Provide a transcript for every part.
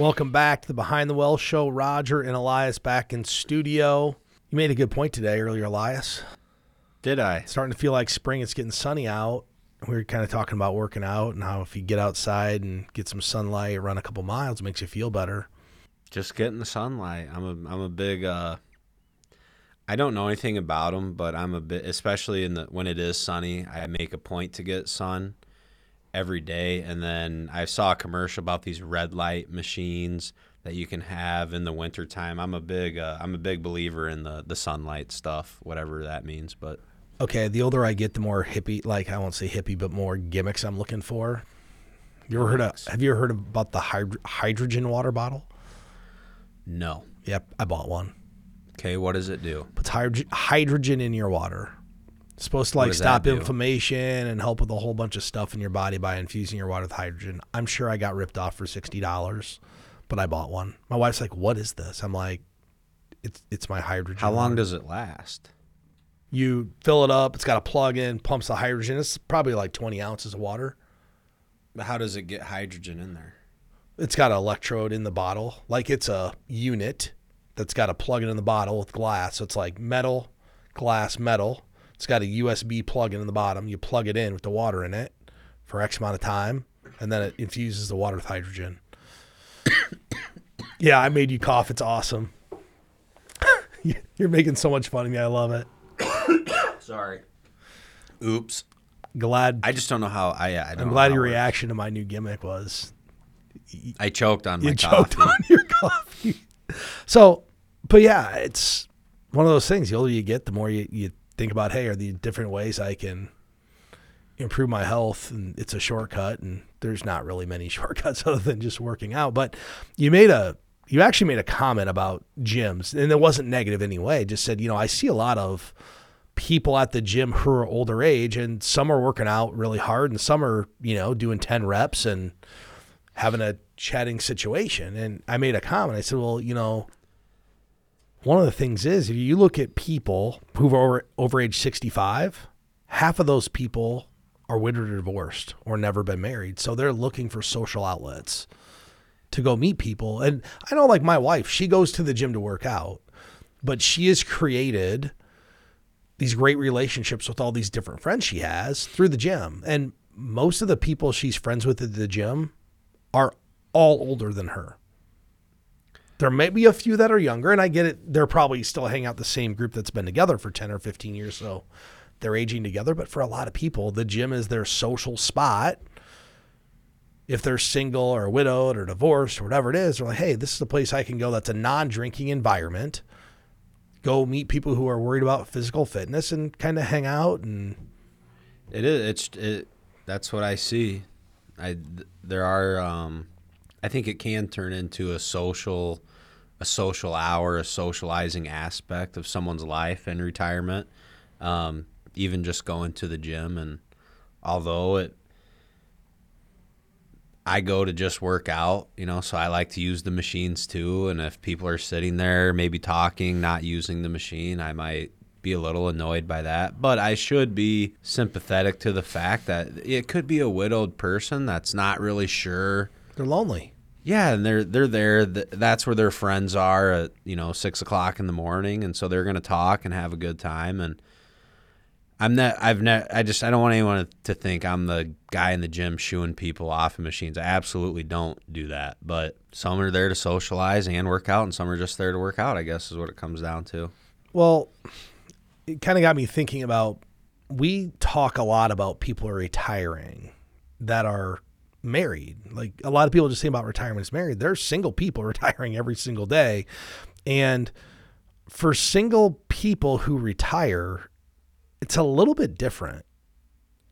Welcome back to the Behind the Wealth show. Roger and Elias back in studio. You made a good point today earlier, Elias. Did I? Starting to feel like spring. It's getting sunny out. We were kind of talking about working out and how if you get outside and get some sunlight, run a couple miles, it makes you feel better. Just getting the sunlight. I'm a I'm a big. uh I don't know anything about them, but I'm a bit, especially in the when it is sunny. I make a point to get sun every day, and then I saw a commercial about these red light machines that you can have in the wintertime. I'm a big uh, I'm a big believer in the the sunlight stuff, whatever that means. But Okay, the older I get, the more hippie, like I won't say hippie, but more gimmicks I'm looking for. You ever heard of? Have you ever heard about the hyd- hydrogen water bottle? no. Yep, I bought one. Okay, what does it do? puts hydro- hydrogen in your water. It's supposed to like stop inflammation and help with a whole bunch of stuff in your body by infusing your water with hydrogen. I'm sure I got ripped off for sixty dollars, but I bought one. My wife's like, "What is this?" I'm like, "It's it's my hydrogen." How long water." does it last? you fill it up? It's got a plug in, pumps the hydrogen. It's probably like 20 ounces of water. But how does it get hydrogen in there? It's got an electrode in the bottle, like it's a unit that's got a plug in in the bottle with glass. So it's like metal, glass, metal. It's got a USB plug in in the bottom. You plug it in with the water in it for X amount of time, and then it infuses the water with hydrogen. yeah, I made you cough. It's awesome. You're making so much fun of me. I love it. Sorry. Oops. Glad. I just don't know how I. I don't I'm glad how your it works. reaction to my new gimmick was I choked on my you coffee. choked on your coffee. So, but yeah, it's one of those things. The older you get, the more you, you think about, hey, are the different ways I can improve my health? And it's a shortcut, and there's not really many shortcuts other than just working out. But you made a, you actually made a comment about gyms, and it wasn't negative anyway. Just said, you know, I see a lot of people at the gym who are older age, and some are working out really hard, and some are, you know, doing 10 reps and having a chatting situation. And I made a comment. I said, well, you know, one of the things is if you look at people who are over, over age 65, half of those people are widowed or divorced or never been married. So they're looking for social outlets to go meet people. And I know, like my wife, she goes to the gym to work out, but she has created these great relationships with all these different friends she has through the gym. And most of the people she's friends with at the gym are all older than her. There may be a few that are younger, and I get it. They're probably still hanging out the same group that's been together for 10 or 15 years. So they're aging together. But for a lot of people, the gym is their social spot. If they're single or widowed or divorced or whatever it is, they're like, hey, this is a place I can go that's a non drinking environment. Go meet people who are worried about physical fitness and kind of hang out and It is. It's. It. That's what I see. I. There are. Um, I think it can turn into a social, a social hour, a socializing aspect of someone's life in retirement. Um, even just going to the gym, and although it, I go to just work out, you know, so I like to use the machines too. And if people are sitting there, maybe talking, not using the machine, I might be a little annoyed by that. But I should be sympathetic to the fact that it could be a widowed person that's not really sure. they're lonely. Yeah, and they're they're there. That's where their friends are at you know six o'clock in the morning, and so they're gonna talk and have a good time. And I'm not. I've ne- I just I don't want anyone to think I'm the guy in the gym shooing people off of machines. I absolutely don't do that. But some are there to socialize and work out, and some are just there to work out. I guess is what it comes down to. Well, it kind of got me thinking about we talk a lot about people retiring that are married. Like a lot of people just think about retirement as married. There's single people retiring every single day. And for single people who retire, it's a little bit different.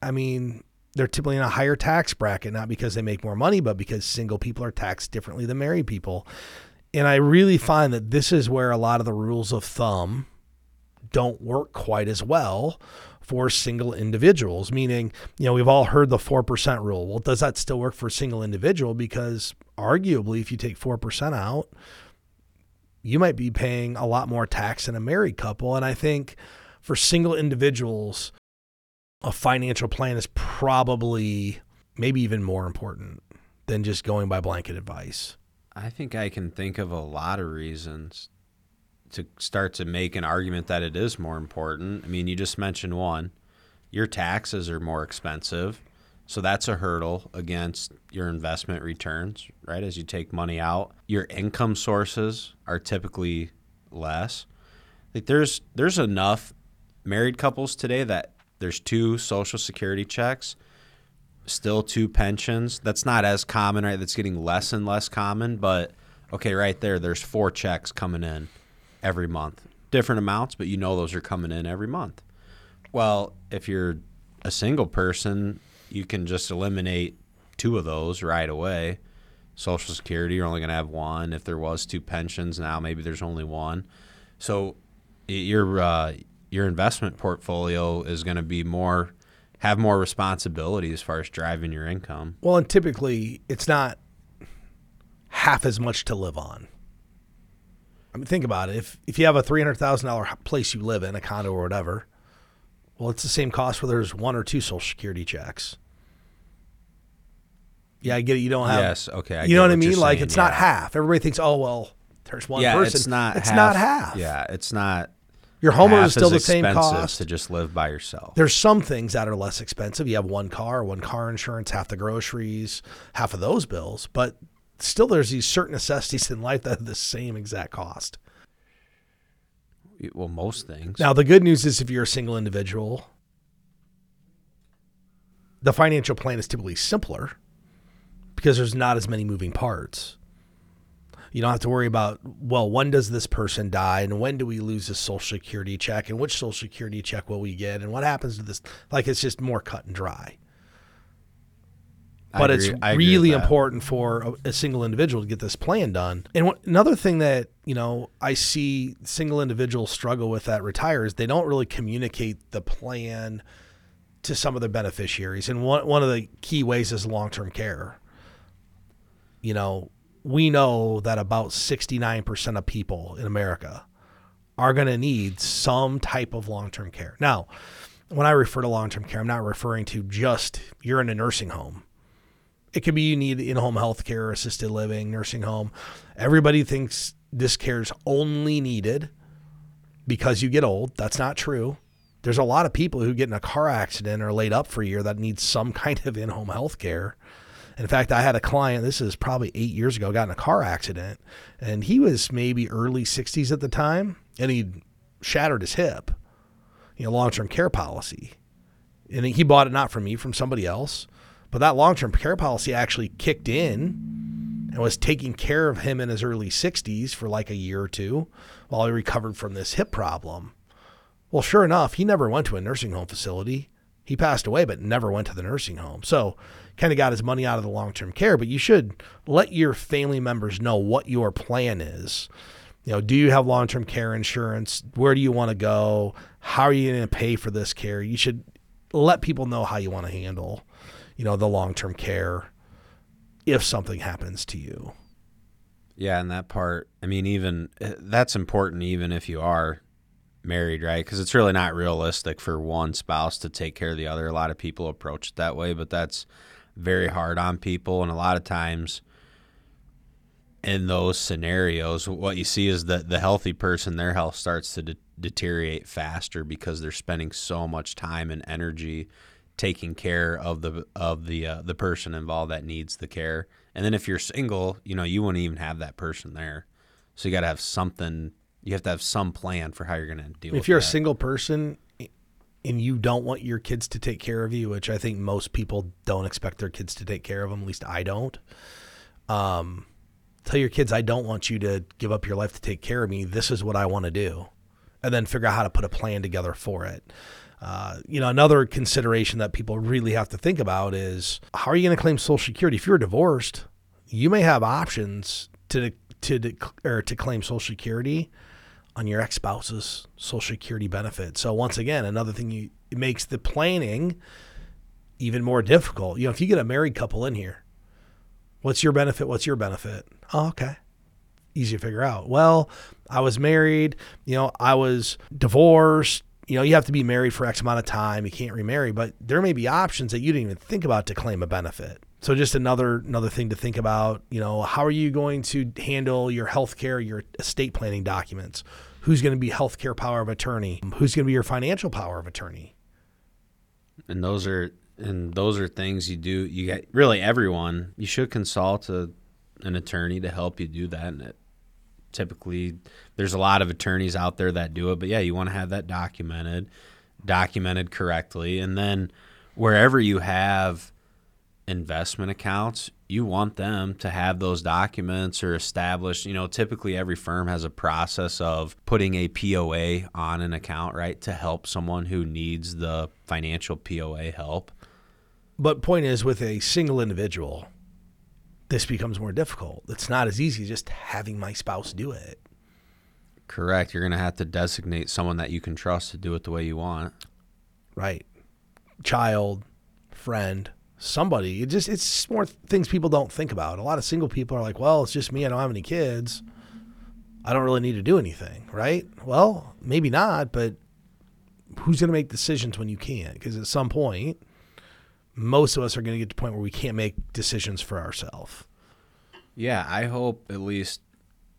I mean, they're typically in a higher tax bracket, not because they make more money, but because single people are taxed differently than married people. And I really find that this is where a lot of the rules of thumb don't work quite as well for single individuals. Meaning, you know, we've all heard the 4% rule. Well, does that still work for a single individual? Because arguably, if you take 4% out, you might be paying a lot more tax than a married couple. And I think for single individuals, a financial plan is probably maybe even more important than just going by blanket advice. I think I can think of a lot of reasons to start to make an argument that it is more important. I mean, you just mentioned one. Your taxes are more expensive. So that's a hurdle against your investment returns, right? As you take money out, your income sources are typically less. Like there's there's enough married couples today that there's two social security checks, still two pensions. That's not as common, right? That's getting less and less common, but okay, right there there's four checks coming in every month. Different amounts, but you know those are coming in every month. Well, if you're a single person, you can just eliminate two of those right away. Social Security, you're only going to have one. If there was two pensions, now maybe there's only one. So your uh, your investment portfolio is going to be more have more responsibility as far as driving your income. Well, and typically it's not half as much to live on. I mean, think about it. If if you have a three hundred thousand dollar place you live in, a condo or whatever, well, it's the same cost whether there's one or two Social Security checks. Yeah, I get it. You don't have. Yes. Okay. I you know get what I mean? you're Like saying, it's not half. Everybody thinks, oh well, there's one Yeah, person. it's not. It's half, not half. Yeah, it's not. Your homeowner is still the same cost. to just live by yourself. There's some things that are less expensive. You have one car, one car insurance, half the groceries, half of those bills, but still there's these certain necessities in life that have the same exact cost. Well, most things. Now, the good news is if you're a single individual, the financial plan is typically simpler because there's not as many moving parts. You don't have to worry about, well, when does this person die and when do we lose this social security check and which social security check will we get and what happens to this? Like it's just more cut and dry. But it's I agree with really important for a, a single individual to get this plan done. And what, another thing that, you know, I see single individuals struggle with that retire is they don't really communicate the plan to some of their beneficiaries. And one, one of the key ways is long term care. You know, we know that about 69% of people in America are going to need some type of long term care. Now, when I refer to long term care, I'm not referring to just you're in a nursing home. It could be you need in home health care, assisted living, nursing home. Everybody thinks this care is only needed because you get old. That's not true. There's a lot of people who get in a car accident or laid up for a year that need some kind of in home health care. In fact, I had a client, this is probably eight years ago, got in a car accident, and he was maybe early 60s at the time, and he shattered his hip, you know, long term care policy. And he bought it not from me, from somebody else. But that long term care policy actually kicked in and was taking care of him in his early 60s for like a year or two while he recovered from this hip problem. Well, sure enough, he never went to a nursing home facility. He passed away, but never went to the nursing home. So, kind of got his money out of the long term care. But you should let your family members know what your plan is. You know, do you have long term care insurance? Where do you want to go? How are you going to pay for this care? You should let people know how you want to handle, you know, the long term care if something happens to you. Yeah, and that part, I mean, even eh, that's important, even if you are married, right? Because it's really not realistic for one spouse to take care of the other. A lot of people approach it that way, but that's very hard on people. And a lot of times in those scenarios, what you see is that the healthy person, their health starts to de- deteriorate faster because they're spending so much time and energy taking care of the of the uh, the person involved that needs the care. And then if you're single, you know, you wouldn't even have that person there. So you got to have something. You have to have some plan for how you're going to deal. with If you're that. a single person and you don't want your kids to take care of you, which I think most people don't expect their kids to take care of them, at least I don't. Um, tell your kids, I don't want you to give up your life to take care of me. This is what I want to do. And then figure out how to put a plan together for it. Uh, you know, another consideration that people really have to think about is how are you going to claim Social Security? If you're divorced, you may have options to to or to claim Social Security on your ex-spouse's Social Security benefit. So once again, another thing you it makes the planning even more difficult. You know, if you get a married couple in here, what's your benefit? What's your benefit? Oh, okay. Easy to figure out. Well, I was married, you know, I was divorced, you know, you have to be married for X amount of time. You can't remarry, but there may be options that you didn't even think about to claim a benefit. So just another another thing to think about. You know, how are you going to handle your health care, your estate planning documents? Who's going to be health care power of attorney? Who's going to be your financial power of attorney? And those are and those are things you do. You get really everyone. You should consult a, an attorney to help you do that. And it, typically, there's a lot of attorneys out there that do it. But yeah, you want to have that documented, documented correctly, and then wherever you have investment accounts, you want them to have those documents or established. You know, typically every firm has a process of putting a POA on an account, right, to help someone who needs the financial POA help. But point is, with a single individual, this becomes more difficult. It's not as easy as just having my spouse do it. Correct. You're going to have to designate someone that you can trust to do it the way you want. Right. Child, friend, somebody. It just it's more things people don't think about. A lot of single people are like, "Well, it's just me. I don't have any kids. I don't really need to do anything." Right? Well, maybe not, but who's going to make decisions when you can't? Because at some point, most of us are going to get to the point where we can't make decisions for ourselves. Yeah, I hope at least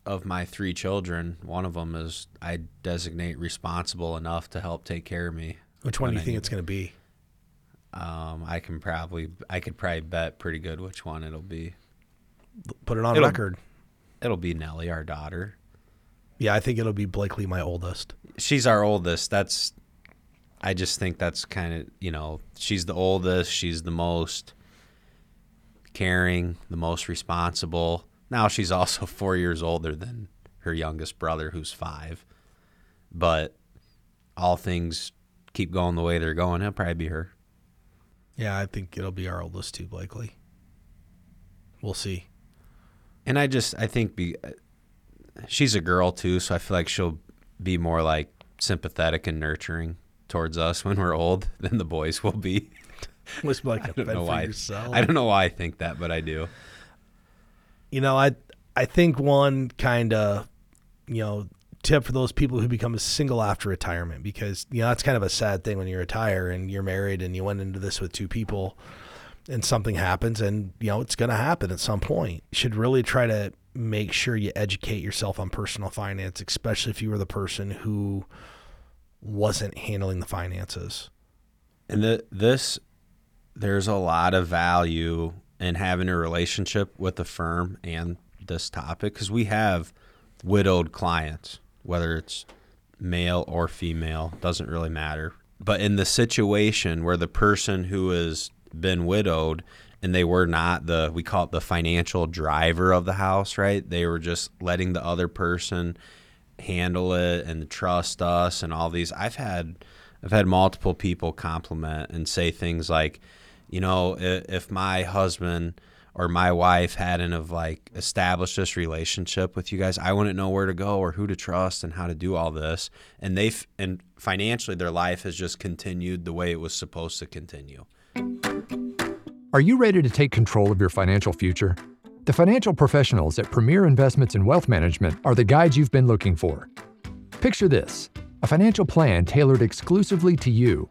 of my three children, one of them is I designate responsible enough to help take care of me. Which one do you think it's going to be? Um, I can probably I could probably bet pretty good which one it'll be. Put it on It'll- record. It'll be Nellie, our daughter. Yeah, I think it'll be Blakely, my oldest. She's our oldest. That's I just think that's kind of, you know, she's the oldest, she's the most caring, the most responsible. Now she's also 4 years older than her youngest brother who's 5. But all things keep going the way they're going, it'll probably be her. Yeah, I think it'll be our oldest too, likely. We'll see. And I just I think be uh, she's a girl too, so I feel like she'll be more like sympathetic and nurturing towards us when we're old than the boys will be. Must be like a I know for why. yourself. I don't know why I think that, but I do. you know, I I think one kind of you know tip for those people who become single after retirement because you know that's kind of a sad thing when you retire and you're married and you went into this with two people and something happens and you know it's going to happen at some point. You should really try to make sure you educate yourself on personal finance, especially if you were the person who wasn't handling the finances. And the, this, there's a lot of value in having a relationship with the firm and this topic because we have widowed clients, whether it's male or female, doesn't really matter. But in the situation where the person who has been widowed and they were not the, we call it the financial driver of the house, right? They were just letting the other person handle it and trust us and all these. I've had I've had multiple people compliment and say things like, you know, if, my husband or my wife hadn't have like established this relationship with you guys, I wouldn't know where to go or who to trust and how to do all this. And they have and financially their life has just continued the way it was supposed to continue. Are you ready to take control of your financial future? The financial professionals at Premier Investments and Wealth Management are the guides you've been looking for. Picture this a financial plan tailored exclusively to you.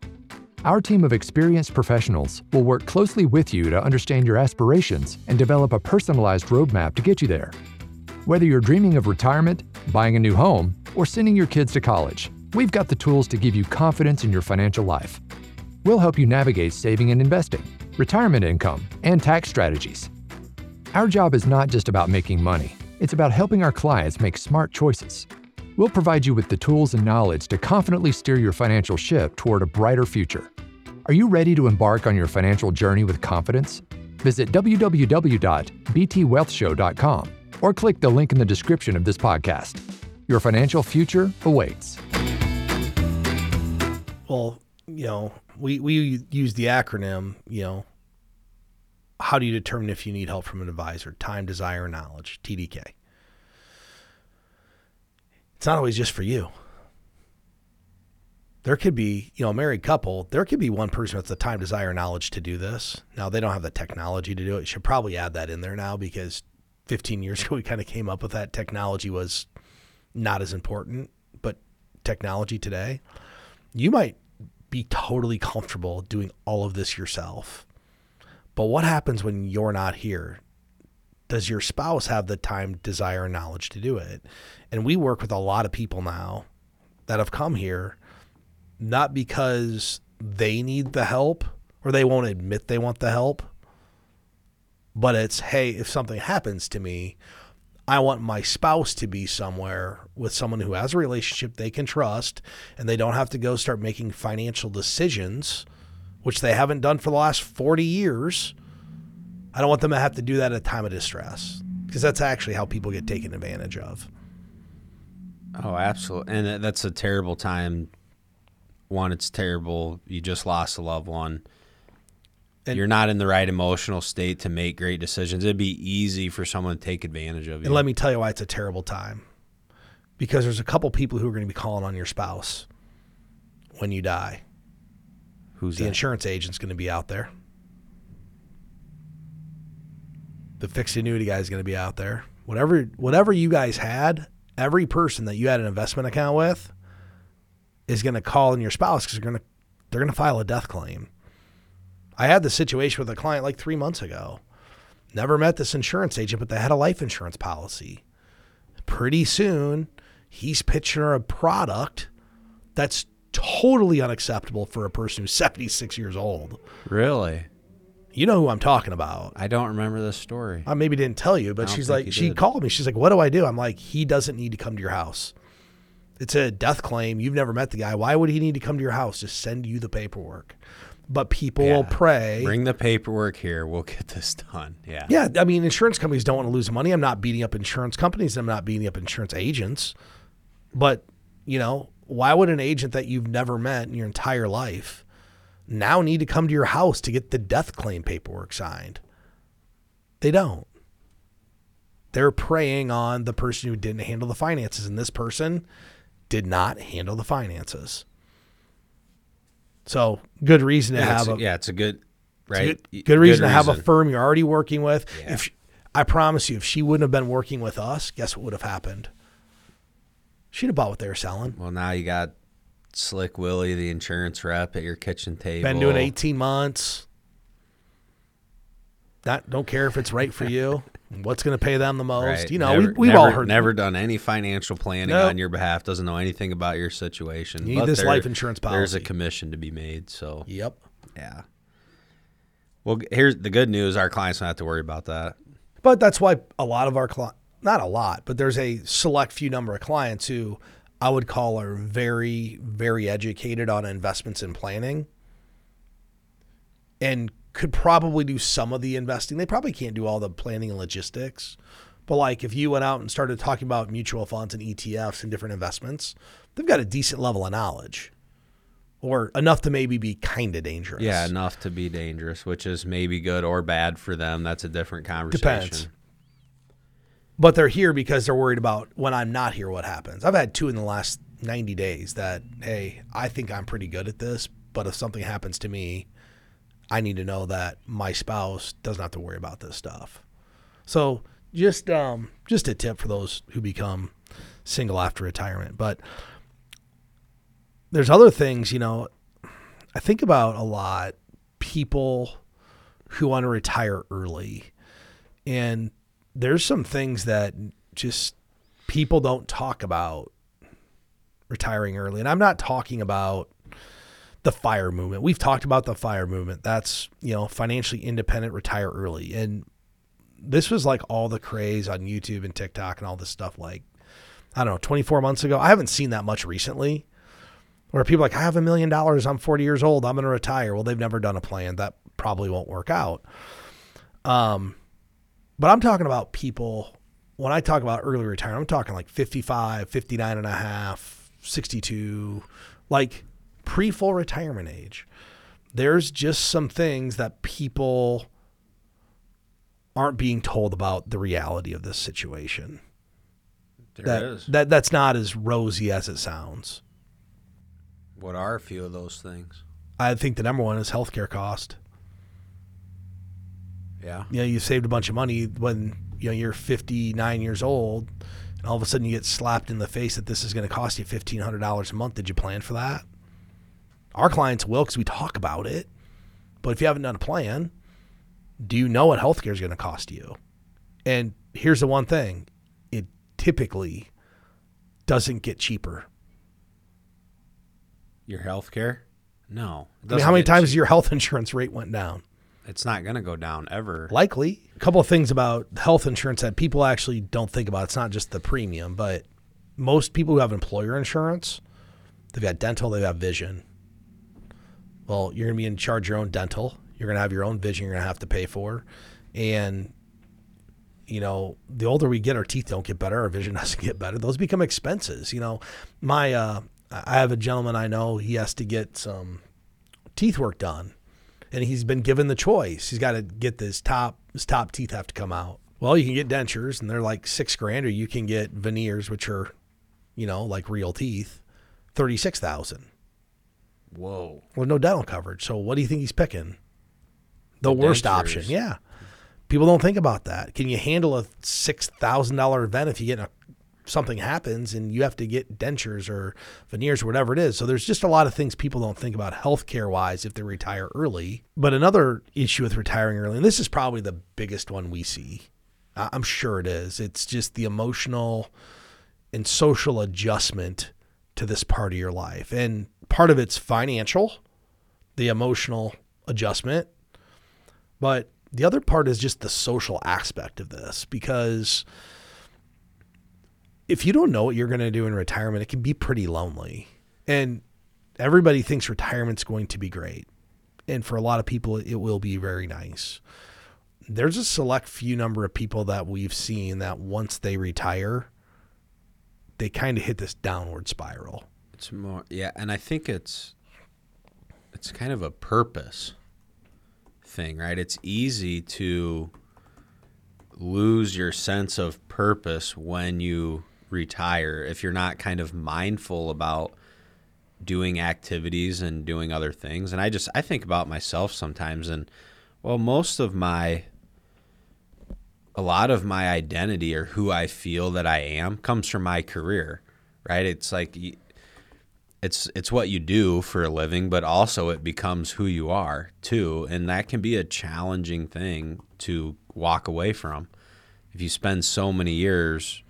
Our team of experienced professionals will work closely with you to understand your aspirations and develop a personalized roadmap to get you there. Whether you're dreaming of retirement, buying a new home, or sending your kids to college, we've got the tools to give you confidence in your financial life. We'll help you navigate saving and investing, retirement income, and tax strategies. Our job is not just about making money, it's about helping our clients make smart choices. We'll provide you with the tools and knowledge to confidently steer your financial ship toward a brighter future. Are you ready to embark on your financial journey with confidence? Visit www.btwealthshow.com or click the link in the description of this podcast. Your financial future awaits. Well, you know, we, we use the acronym, you know, how do you determine if you need help from an advisor? Time, desire, knowledge, TDK. It's not always just for you. There could be, you know, a married couple, there could be one person with the time, desire, knowledge to do this. Now, they don't have the technology to do it. You should probably add that in there now because 15 years ago, we kind of came up with that. Technology was not as important, but technology today. you might be totally comfortable doing all of this yourself. But what happens when you're not here? Does your spouse have the time, desire, and knowledge to do it? And we work with a lot of people now that have come here not because they need the help or they won't admit they want the help, but it's, hey, if something happens to me, I want my spouse to be somewhere with someone who has a relationship they can trust and they don't have to go start making financial decisions, which they haven't done for the last 40 years. I don't want them to have to do that at a time of distress because that's actually how people get taken advantage of. Oh, absolutely. And that's a terrible time. One, it's terrible. You just lost a loved one. And- You're not in the right emotional state to make great decisions. It'd be easy for someone to take advantage of you. And let me tell you why it's a terrible time. Because there's a couple people who are going to be calling on your spouse when you die. Who's The that? insurance agent's going to be out there. The fixed annuity guy is going to be out there. Whatever whatever you guys had, every person that you had an investment account with is going to call in your spouse because they're going to they're going to file a death claim. I had the situation with a client like three months ago. Never met this insurance agent, but they had a life insurance policy. Pretty soon, he's pitching her a product that's totally unacceptable for a person who's 76 years old. Really? You know who I'm talking about. I don't remember this story. I maybe didn't tell you, but she's like, she did. called me. She's like, what do I do? I'm like, he doesn't need to come to your house. It's a death claim. You've never met the guy. Why would he need to come to your house? Just send you the paperwork. But people will prey. Bring the paperwork here. We'll get this done. Yeah. Yeah, I mean, insurance companies don't want to lose money. I'm not beating up insurance companies. I'm not beating up insurance agents. But, you know, why would an agent that you've never met in your entire life now need to come to your house to get the death claim paperwork signed? They don't. They're preying on the person who didn't handle the finances, and this person did not handle the finances. So, good reason to Yeah, have it's, a, yeah, it's a good, it's right? a Good, good reason to have a firm you're already working with. Yeah. If I promise you, if she wouldn't have been working with us, guess what would have happened? She'd have bought what they were selling. Well, now you got Slick Willie, the insurance rep, at your kitchen table. Been doing 18 months. Not don't care if it's right for you. What's going to pay them the most? Right. You know, never, we, we've never, all heard. never done any financial planning Nope. on your behalf. Doesn't know anything about your situation. You need but this there- life insurance policy. There's a commission to be made. So Yep. yeah. Well, here's the good news: our clients don't have to worry about that. But that's why a lot of our clients, not a lot, but there's a select few number of clients who I would call are very, very educated on investments and planning and could probably do some of the investing. They probably can't do all the planning and logistics. But like if you went out and started talking about mutual funds and ETFs and different investments, they've got a decent level of knowledge or enough to maybe be kind of dangerous. Yeah, enough to be dangerous, which is maybe good or bad for them. That's a different conversation. Depends. But they're here because they're worried about when I'm not here, what happens. I've had two in the last 90 days that, hey, I think I'm pretty good at this, but if something happens to me, I need to know that my spouse doesn't have to worry about this stuff. So just um, just a tip for those who become single after retirement. But there's other things, you know, I think about a lot people who want to retire early. And there's some things that just people don't talk about retiring early. And I'm not talking about the fire movement. We've talked about the fire movement. That's, you know, financially independent, retire early. And this was like all the craze on YouTube and TikTok and all this stuff like I don't know, 24 months ago. I haven't seen that much recently. Where people like, I have a million dollars, I'm 40 years old, I'm going to retire. Well, they've never done a plan. That probably won't work out. Um, but I'm talking about people, when I talk about early retirement, I'm talking like 55, 59 and a half, 62, like pre full retirement age. There's just some things that people aren't being told about the reality of this situation. There that, is. that that's not as rosy as it sounds. What are a few of those things? I think the number one is healthcare cost. Yeah. You know, you saved a bunch of money when you know you're 59 years old, and all of a sudden you get slapped in the face that this is going to cost you $1,500 a month. Did you plan for that? Our clients will because we talk about it. But if you haven't done a plan, do you know what healthcare is going to cost you? And here's the one thing it typically doesn't get cheaper. Your health care? No. I mean, how many times cheap. your health insurance rate went down? It's not going to go down ever. Likely. A couple of things about health insurance that people actually don't think about. It's not just the premium, but most people who have employer insurance, they've got dental, they've got vision. Well, you're going to be in charge of your own dental. You're going to have your own vision you're going to have to pay for. And, you know, the older we get, our teeth don't get better, our vision doesn't get better. Those become expenses. You know, my, uh, I have a gentleman I know, he has to get some teeth work done and he's been given the choice. He's got to get this top his top teeth have to come out. Well, you can get dentures and they're like six grand, or you can get veneers, which are, you know, like real teeth, thirty six thousand. Whoa. Well, no dental coverage. So what do you think he's picking? The, The worst dentures. option. Yeah. People don't think about that. Can you handle a six thousand dollar event if you get in a something happens and you have to get dentures or veneers or whatever it is. So there's just a lot of things people don't think about healthcare wise if they retire early. But another issue with retiring early, and this is probably the biggest one we see. I'm sure it is. It's just the emotional and social adjustment to this part of your life. And part of it's financial, the emotional adjustment. But the other part is just the social aspect of this because if you don't know what you're going to do in retirement, it can be pretty lonely. And everybody thinks retirement's going to be great. And for a lot of people, it will be very nice. There's a select few number of people that we've seen that once they retire, they kind of hit this downward spiral. It's more yeah, and I think it's it's kind of a purpose thing, right? It's easy to lose your sense of purpose when you retire if you're not kind of mindful about doing activities and doing other things. And I just I think about myself sometimes and well, most of my a lot of my identity or who I feel that I am comes from my career, right? It's like it's it's what you do for a living, but also it becomes who you are too, and that can be a challenging thing to walk away from. If you spend so many years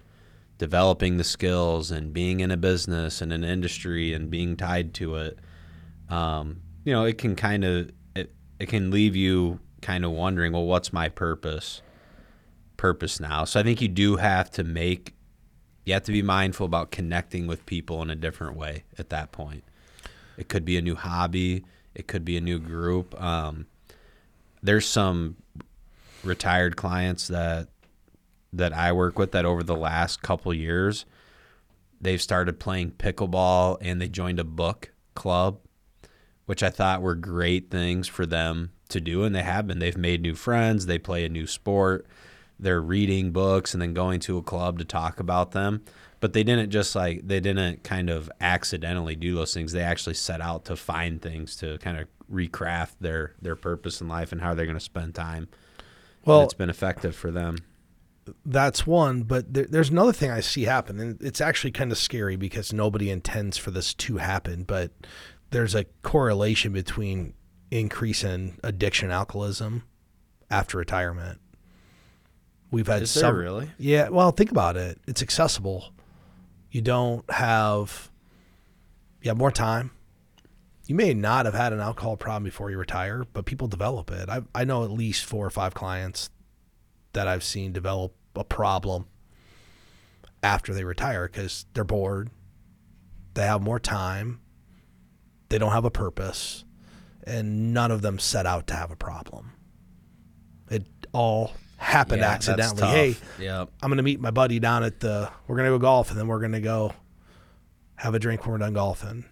developing the skills and being in a business and an industry and being tied to it, um, you know, it can kind of it, it can leave you kind of wondering, well, what's my purpose? Purpose now. So I think you do have to make you have to be mindful about connecting with people in a different way at that point. It could be a new hobby, it could be a new group. Um, there's some retired clients that that I work with that over the last couple years they've started playing pickleball and they joined a book club which I thought were great things for them to do and they have been. They've made new friends they play a new sport they're reading books and then going to a club to talk about them. But they didn't just like they didn't kind of accidentally do those things. They actually set out to find things to kind of recraft their their purpose in life and how they're going to spend time. Well, and it's been effective for them that's one, but there, there's another thing I see happen, and it's actually kind of scary because nobody intends for this to happen. But there's a correlation between increase in addiction, alcoholism after retirement. We've had Is some, really? yeah. Well, think about it. It's accessible. You don't have, you have more time. You may not have had an alcohol problem before you retire, but people develop it. I I know at least four or five clients that I've seen develop a problem after they retire because they're bored, they have more time, they don't have a purpose, and none of them set out to have a problem. It all happened Yeah, accidentally. Hey, Yep. I'm gonna meet my buddy down at the. We're gonna go golf, and then we're gonna go have a drink when we're done golfing,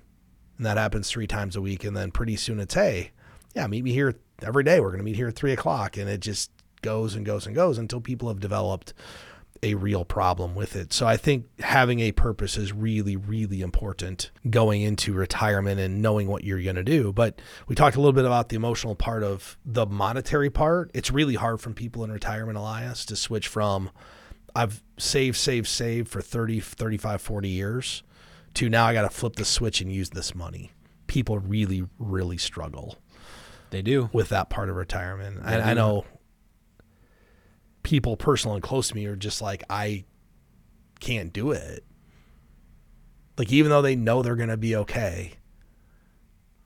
and that happens three times a week. And then pretty soon it's hey, yeah, meet me here every day. We're gonna meet here at three o'clock, and it just goes and goes and goes until people have developed a real problem with it. So I think having a purpose is really, really important going into retirement and knowing what you're going to do. But we talked a little bit about the emotional part of the monetary part. It's really hard for people in retirement, Elias, to switch from I've saved, saved, saved for 30, 35, 40 years to now I got to flip the switch and use this money. people really, really struggle They do. with that part of retirement. And I know people personal and close to me are just like, I can't do it. Like, even though they know they're going to be okay,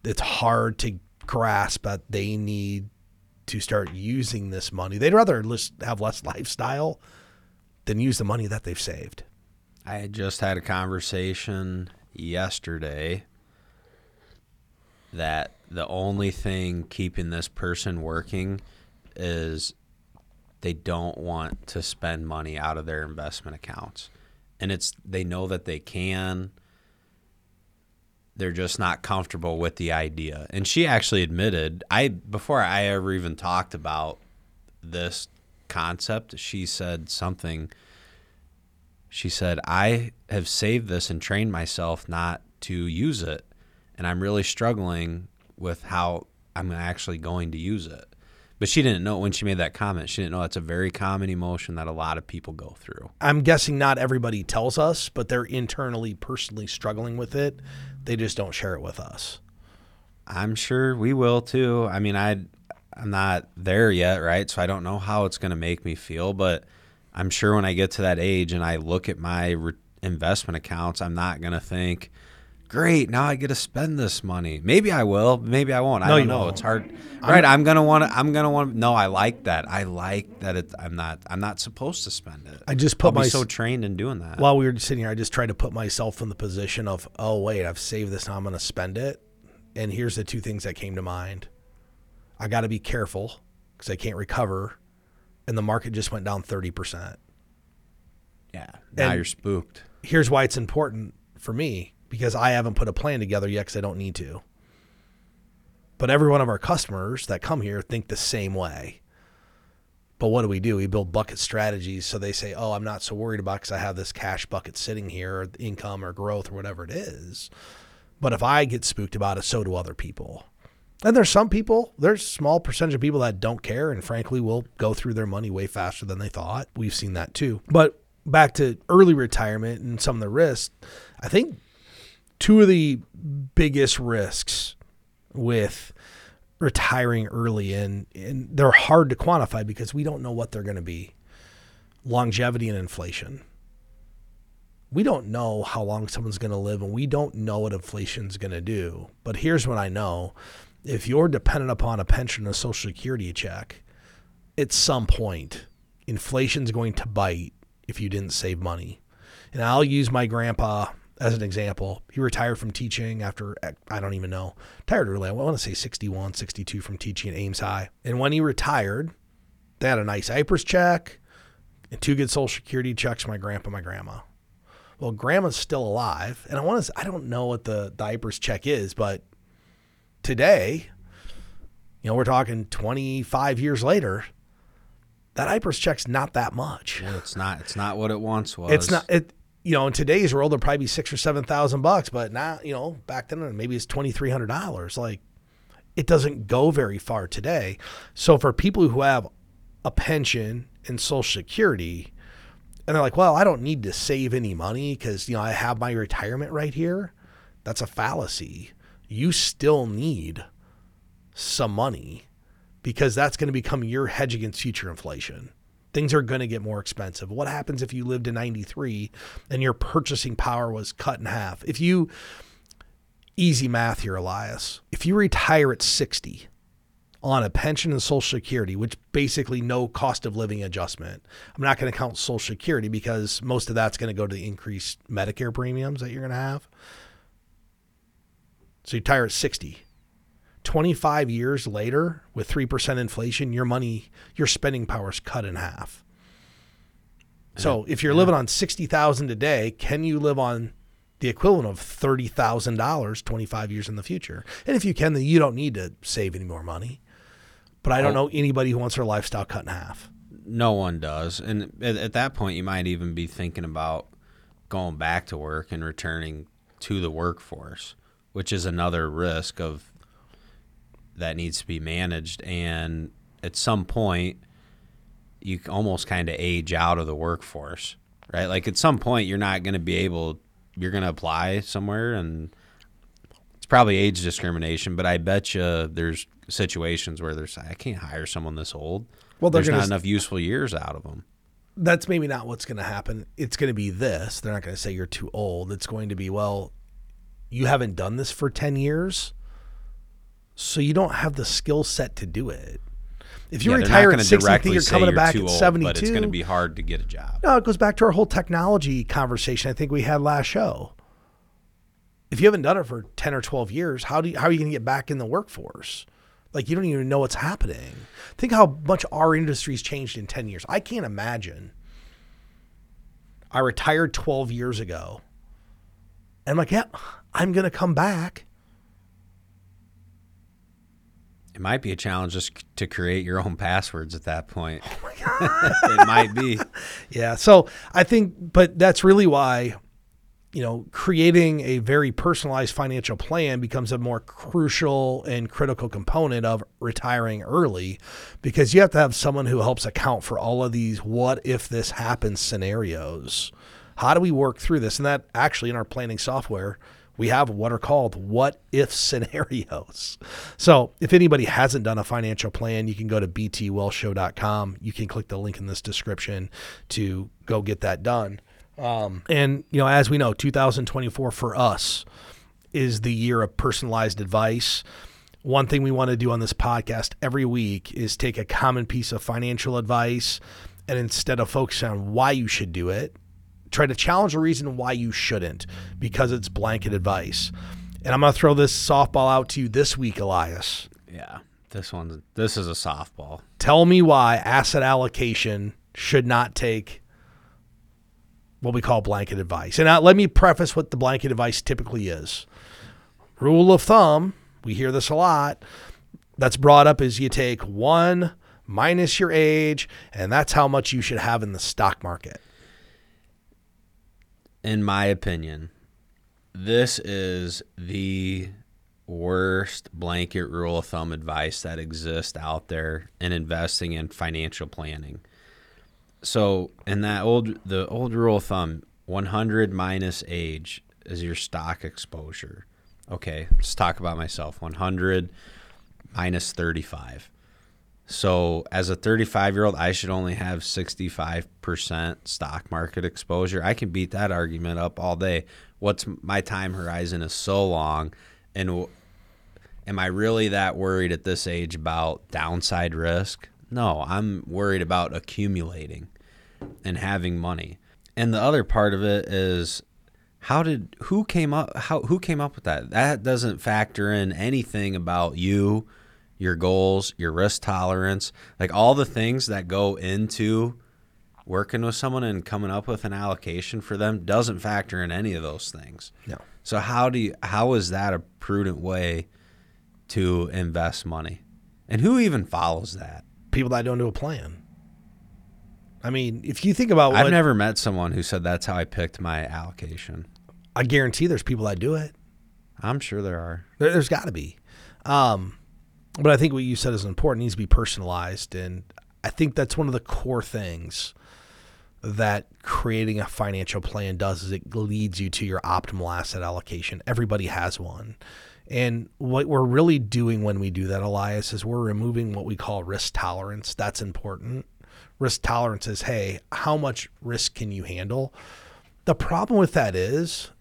it's hard to grasp that they need to start using this money. They'd rather have less lifestyle than use the money that they've saved. I had just had a conversation yesterday that the only thing keeping this person working is they don't want to spend money out of their investment accounts. And it's they know that they can. They're just not comfortable with the idea. And she actually admitted, I before I ever even talked about this concept, she said something she said, I have saved this and trained myself not to use it. And I'm really struggling with how I'm actually going to use it. But she didn't know when she made that comment, she didn't know that's a very common emotion that a lot of people go through. I'm guessing not everybody tells us, but they're internally, personally struggling with it. They just don't share it with us. I'm sure we will too. I mean, I I'm not there yet, right? So I don't know how it's going to make me feel, but I'm sure when I get to that age and I look at my re- investment accounts, I'm not going to think, "Great, now I get to spend this money." Maybe I will, maybe I won't. I No, don't you know. won't. It's hard. right, I'm going to want to I'm to want No, I like that. I like that it I'm not I'm not supposed to spend it. I just put be my so trained in doing that. while we were sitting here, I just tried to put myself in the position of, oh wait, I've saved this, now I'm going to spend it. And here's the two things that came to mind. I got to be careful because I can't recover, and the market just went down thirty percent. yeah. Now and- you're spooked. Here's why it's important for me because I haven't put a plan together yet because I don't need to. But every one of our customers that come here think the same way. But what do we do? We build bucket strategies so they say, "Oh, I'm not so worried about because I have this cash bucket sitting here, or income or growth or whatever it is." But if I get spooked about it, so do other people. And there's some people, there's a small percentage of people that don't care and frankly will go through their money way faster than they thought. We've seen that too. But back to early retirement and some of the risks, I think two of the biggest risks with retiring early and, and they're hard to quantify because we don't know what they're going to be. Longevity and inflation. We don't know how long someone's going to live and we don't know what inflation's going to do. But here's what I know. If you're dependent upon a pension or a social security check, at some point inflation's going to bite if you didn't save money. And I'll use my grandpa as an example. He retired from teaching after, I don't even know, retired early. I want to say 61, 62 from teaching at Ames High. And when he retired, they had a nice IPERS check and two good social security checks for my grandpa and my grandma. Well, grandma's still alive. And I want to, I don't know what the, the IPERS check is, but today, you know, we're talking 25 years later, that IPERS check's not that much. Well, it's not it's not what it once was. It's not it. You know, in today's world, it'll probably be six or seven thousand bucks, but now, you know, back then maybe it's twenty three hundred dollars. Like, it doesn't go very far today. So for people who have a pension and Social Security, and they're like, "Well, I don't need to save any money because you know I have my retirement right here," that's a fallacy. You still need some money because that's going to become your hedge against future inflation. Things are going to get more expensive. What happens if you lived in 93 and your purchasing power was cut in half? If you, easy math here, Elias, if you retire at 60 on a pension and Social Security, which basically no cost of living adjustment, I'm not going to count Social Security because most of that's going to go to the increased Medicare premiums that you're going to have. So you retire at 60. 25 years later, with 3% inflation, your money, your spending power is cut in half. So if you're living on 60,000 today, can you live on the equivalent of $30,000 25 years in the future? And if you can, then you don't need to save any more money. But I don't oh. know anybody who wants their lifestyle cut in half. No one does. And at, at that point, you might even be thinking about going back to work and returning to the workforce, which is another risk of that needs to be managed. And at some point, you almost kind of age out of the workforce, right? Like at some point, you're not going to be able, you're going to apply somewhere and it's probably age discrimination, but I bet you there's situations where there's I can't hire someone this old. Well, there's not enough useful years out of them. that's maybe not what's going to happen. It's going to be this. They're not going to say you're too old. It's going to be, well, you haven't done this for 10 years, so you don't have the skill set to do it. If you Yeah, retire at 60, you think directly you're coming you're back at old, 72. but it's going to be hard to get a job. No, it goes back to our whole technology conversation I think we had last show. If you haven't done it for 10 or 12 years, how do you, how are you going to get back in the workforce? Like you don't even know what's happening. Think how much our industry's changed in 10 years. I can't imagine. I retired 12 years ago. And I'm like, yeah, I'm going to come back. It might be a challenge just to create your own passwords at that point. Oh it might be. Yeah. So I think, but that's really why, you know, creating a very personalized financial plan becomes a more crucial and critical component of retiring early because you have to have someone who helps account for all of these what if this happens scenarios. How do we work through this? And that actually in our planning software, we have what are called what if scenarios. So if anybody hasn't done a financial plan, you can go to btwealthshow.com. You can click the link in this description to go get that done. Um, and, you know, as we know, 2024 for us is the year of personalized advice. One thing we want to do on this podcast every week is take a common piece of financial advice and instead of focusing on why you should do it, try to challenge the reason why you shouldn't because it's blanket advice. And I'm going to throw this softball out to you this week, Elias. Yeah. This one this is a softball. Tell me why asset allocation should not take what we call blanket advice. And now let me preface what the blanket advice typically is. Rule of thumb, we hear this a lot, that's brought up is you take one minus your age, and that's how much you should have in the stock market. In my opinion, this is the worst blanket rule of thumb advice that exists out there in investing in financial planning. So, in that old the old rule of thumb, 100 minus age is your stock exposure. Okay, let's talk about myself. 100 minus 35. So, as a 35 year old, I should only have 65% stock market exposure. I can beat that argument up all day. What's my time horizon is so long. And am I really that worried at this age about downside risk? No, I'm worried about accumulating and having money. And the other part of it is how did who came up how who came up with that? That doesn't factor in anything about you, your goals, your risk tolerance, like all the things that go into working with someone and coming up with an allocation for them doesn't factor in any of those things. No. So how do you how is that a prudent way to invest money? And who even follows that? People that don't do a plan. I mean, if you think about I've never met someone who said that's how I picked my allocation. I guarantee there's people that do it. I'm sure there are. There, there's got to be. Um, but I think what you said is important. It needs to be personalized, and I think that's one of the core things that creating a financial plan does is it leads you to your optimal asset allocation. Everybody has one. And what we're really doing when we do that, Elias, is we're removing what we call risk tolerance. That's important. Risk tolerance is, hey, how much risk can you handle? The problem with that is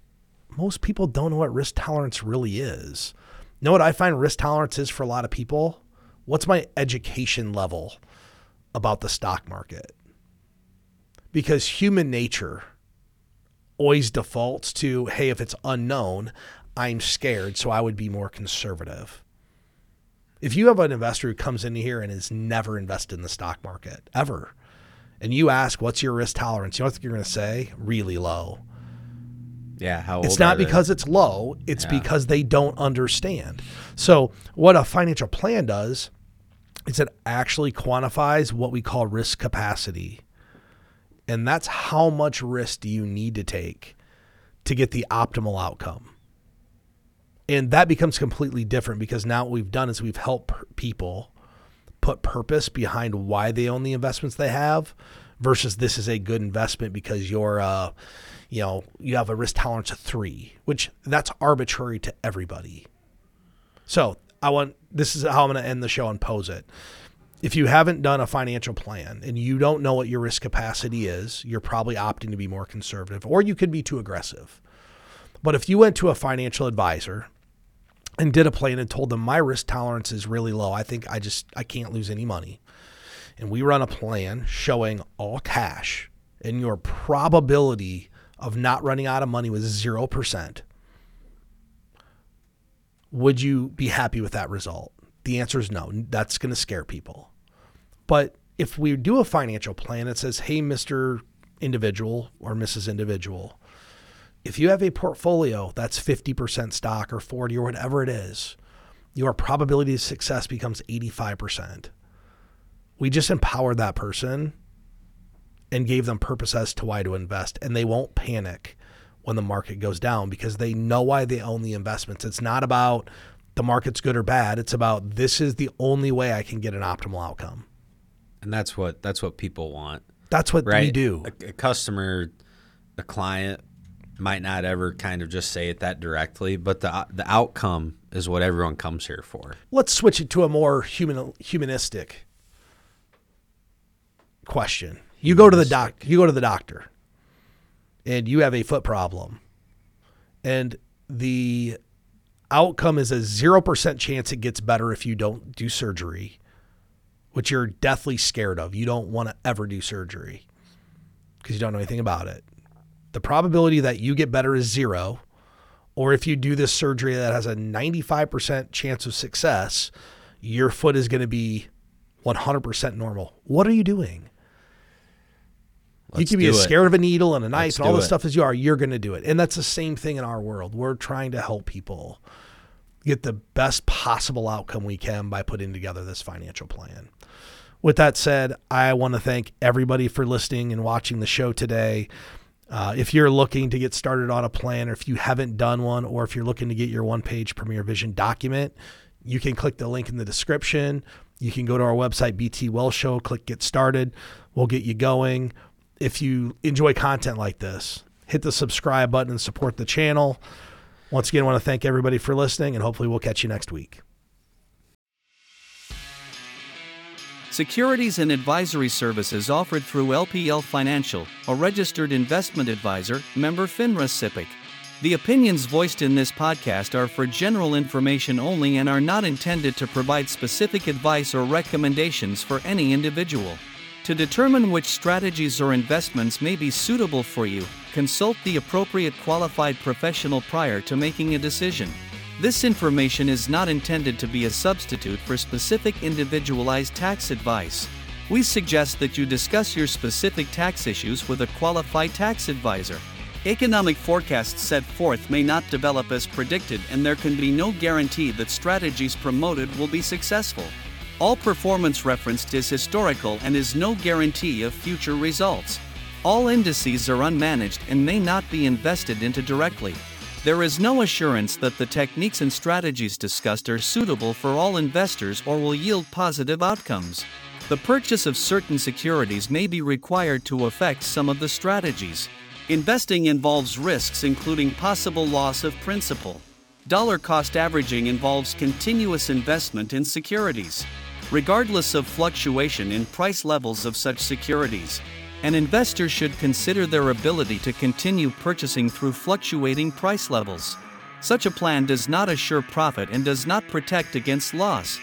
most people don't know what risk tolerance really is. Know what I find risk tolerance is for a lot of people? What's my education level about the stock market? Because human nature always defaults to, hey, if it's unknown, I'm scared, so I would be more conservative. If you have an investor who comes in here and has never invested in the stock market ever, and you ask, what's your risk tolerance? You know what you're going to say? Really low. Yeah, how old It's not because it's low, it's Yeah. because they don't understand. So, what a financial plan does is it actually quantifies what we call risk capacity. And that's how much risk do you need to take to get the optimal outcome. And that becomes completely different because now what we've done is we've helped people put purpose behind why they own the investments they have versus this is a good investment because you're uh you know you have a risk tolerance of 3 which that's arbitrary to everybody So I want this is how I'm going to end the show and pose it. If you haven't done a financial plan and you don't know what your risk capacity is, you're probably opting to be more conservative, or you could be too aggressive. But if you went to a financial advisor and did a plan and told them my risk tolerance is really low, I think I just I can't lose any money. And we run a plan showing all cash and your probability of not running out of money was 0%. Would you be happy with that result? The answer is no. That's going to scare people. But if we do a financial plan that says, hey, Mr. Individual or Mrs. Individual, if you have a portfolio that's 50% stock or 40 or whatever it is, your probability of success becomes 85%. We just empowered that person and gave them purpose as to why to invest, and they won't panic when the market goes down because they know why they own the investments. It's not about the market's good or bad. It's about this is the only way I can get an optimal outcome. And that's what that's what people want. That's what right? we do. A, a customer, a client might not ever kind of just say it that directly, but the the outcome is what everyone comes here for. Let's switch it to a more human humanistic question. You go to the doc. You go to the doctor, and you have a foot problem, and the outcome is a zero percent chance it gets better if you don't do surgery, which you're deathly scared of. You don't want to ever do surgery because you don't know anything about it. The probability that you get better is zero, or if you do this surgery that has a 95% chance of success, your foot is going to be 100% normal. What are you doing? Let's you can be as it. scared of a needle and a knife Let's and all this it. stuff as you are. You're going to do it. And that's the same thing in our world. We're trying to help people get the best possible outcome we can by putting together this financial plan. With that said, I want to thank everybody for listening and watching the show today. Uh, if you're looking to get started on a plan, or if you haven't done one, or if you're looking to get your one page Premier Vision document, you can click the link in the description. You can go to our website, BT Wealth Show, click Get Started. We'll get you going. If you enjoy content like this, hit the subscribe button and support the channel. Once again, I want to thank everybody for listening, and hopefully, we'll catch you next week. Securities and advisory services offered through LPL Financial, a registered investment advisor, member FINRA SIPC. The opinions voiced in this podcast are for general information only and are not intended to provide specific advice or recommendations for any individual. To determine which strategies or investments may be suitable for you, consult the appropriate qualified professional prior to making a decision. This information is not intended to be a substitute for specific individualized tax advice. We suggest that you discuss your specific tax issues with a qualified tax advisor. Economic forecasts set forth may not develop as predicted, and there can be no guarantee that strategies promoted will be successful. All performance referenced is historical and is no guarantee of future results. All indices are unmanaged and may not be invested into directly. There is no assurance that the techniques and strategies discussed are suitable for all investors or will yield positive outcomes. The purchase of certain securities may be required to affect some of the strategies. Investing involves risks including possible loss of principal. Dollar cost averaging involves continuous investment in securities. Regardless of fluctuation in price levels of such securities, an investor should consider their ability to continue purchasing through fluctuating price levels. Such a plan does not assure profit and does not protect against loss.